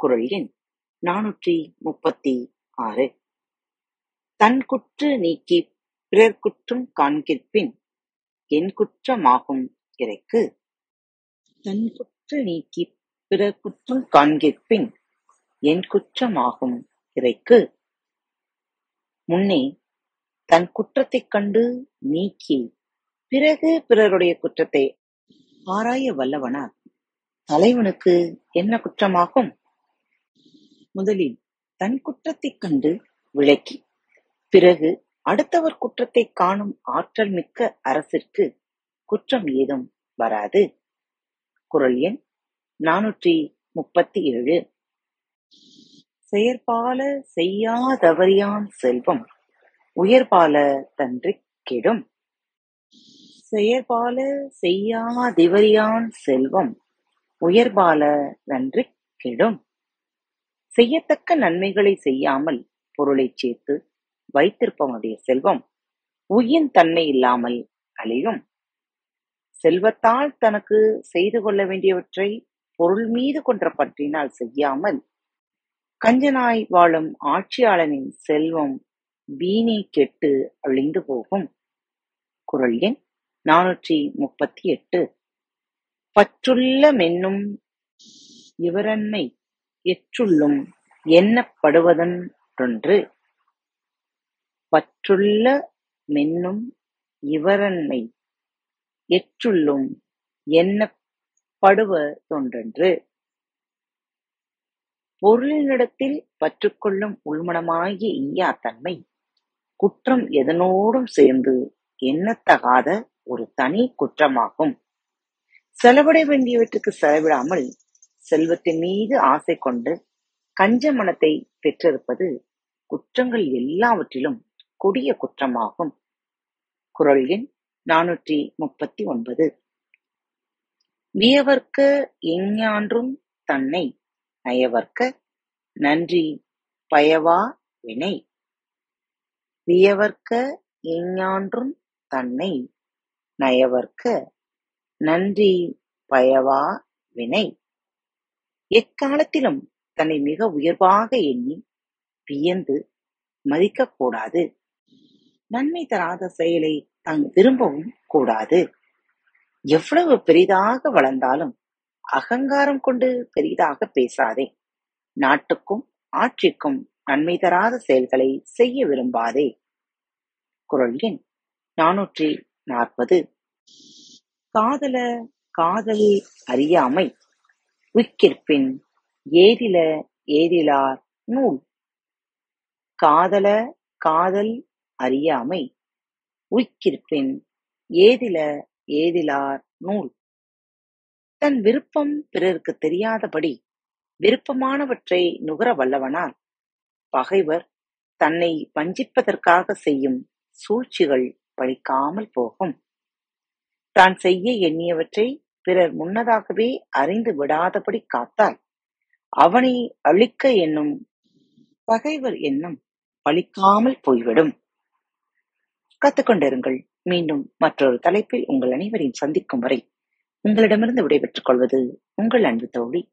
குரல் எண் நானூற்றி முப்பத்தி ஆறு. தன் குற்று நீக்கி பிறர் குற்றம் காண்கிற்பின் என் குற்றமாகும் இறைக்கு. தன் குற்று நீக்கிப் பிறர் குற்றம் காண்கிற்பின் என் குற்றமாகும் இறைக்கு. முன்னே தன் குற்றத்தைக் கண்டு நீக்கி பிறகு பிறருடைய குற்றத்தை ஆராய வல்லவனார் தலைவனுக்கு என்ன குற்றமாகும்? முதலில் தன் குற்றத்தைக் கண்டு விளக்கி பிறகு அடுத்தவர் குற்றத்தைக் காணும் ஆற்றல் மிக்க அரசிற்கு குற்றம் ஏதும் வராது. குறள் எண் நானூற்றி முப்பத்தி ஏழு. செயற்பால செய்யாதவரியான் செல்வம் உயர்பால தன்றிக் கெடும். செயற்பால செய்யாதிவரியான் செல்வம் உயர்பால தன்றிக் கெடும். செய்யத்தக்க நன்மைகளை செய்யாமல் பொருளைச் சேர்த்து வைத்திருப்பவனுடைய செல்வம் உயின் தன்மை இல்லாமல் அழியும். செல்வத்தால் தனக்கு செய்து கொள்ள வேண்டியவற்றை பொருள் மீது கொன்ற பற்றினால் செய்யாமல் கஞ்சனாய் வாழும் ஆட்சியாளனின் செல்வம் வீணே கெட்டு அழிந்து போகும். குரல் எண் நானூற்றி முப்பத்தி எட்டு. பற்றுள்ள மென்னும் இவரன்மை எற்றுள்ளும் எண்ணப்படுவதொன்று. பற்றுள்ள மென்னும் இவரன்மை எற்றுள்ளும் எண்ணப்படுவதொன்றன்று. பொருளினிடத்தில் பற்றுக்கொள்ளும் உள்மனமாகிய ஈயாத் தன்மை குற்றம் எதனோடும் சேர்ந்து எண்ணத்தகாத ஒரு தனிக் குற்றமாகும். செலவிட வேண்டியவற்றுக்குச் செலவிடாமல் செல்வத்தின் மீது ஆசை கொண்டு கஞ்ச மனத்தை பெற்றிருப்பது குற்றங்கள் எல்லாவற்றிலும் கொடிய குற்றமாகும். குரல் எண் நானூற்றி முப்பத்தி ஒன்பது. வியவர்க்க எஞ்ஞான்றும் தன்னை நயவர்க்க நன்றி பயவா வினை. வியவர்க்க எஞ்ஞான்றும் தன்னை நயவர்க்க நன்றி பயவா வினை. எக்காலத்திலும் தன்னை மிக உயர்வாக எண்ணி வியந்து மதிக்கக்கூடாது நன்மை தராத செயலைத் தான் விரும்பவும் கூடாது. எவ்வளவு பெரிதாக வளர்ந்தாலும் அகங்காரம் கொண்டு பெரிதாக பேசாதே. நாட்டுக்கும் ஆட்சிக்கும் நன்மை தராத செயல்களை செய்ய விரும்பாதே. குரல் எண் நானூற்றி நாற்பது. காதல காதல் அறியாமை உய்க்கிற்பின் ஏதில ஏதிலார் நூல். காதல காதல் அறியாமை உய்க்கிற்பின் ஏதில ஏதிலார் நூல். தன் விருப்பம் பிறருக்குத் தெரியாதபடி விருப்பமானவற்றை நுகர வல்லவனால் பகைவர் தன்னை வஞ்சிப்பதற்காகச் செய்யும் சூழ்ச்சிகள் பலிக்காமல் போகும். தான் செய்ய எண்ணியவற்றை பிறர் முன்னதாகவே அறிந்து விடாதபடி காத்தால் அவனை அழிக்க என்னும் பகைவர் எண்ணம் பழிக்காமல் போய்விடும். கத்துக்கொண்டிருங்கள். மீண்டும் மற்றொரு தலைப்பில் உங்கள் அனைவரையும் சந்திக்கும் வரை உங்களிடமிருந்து விடைபெற்றுக் கொள்வது உங்கள் அன்பு தோழி.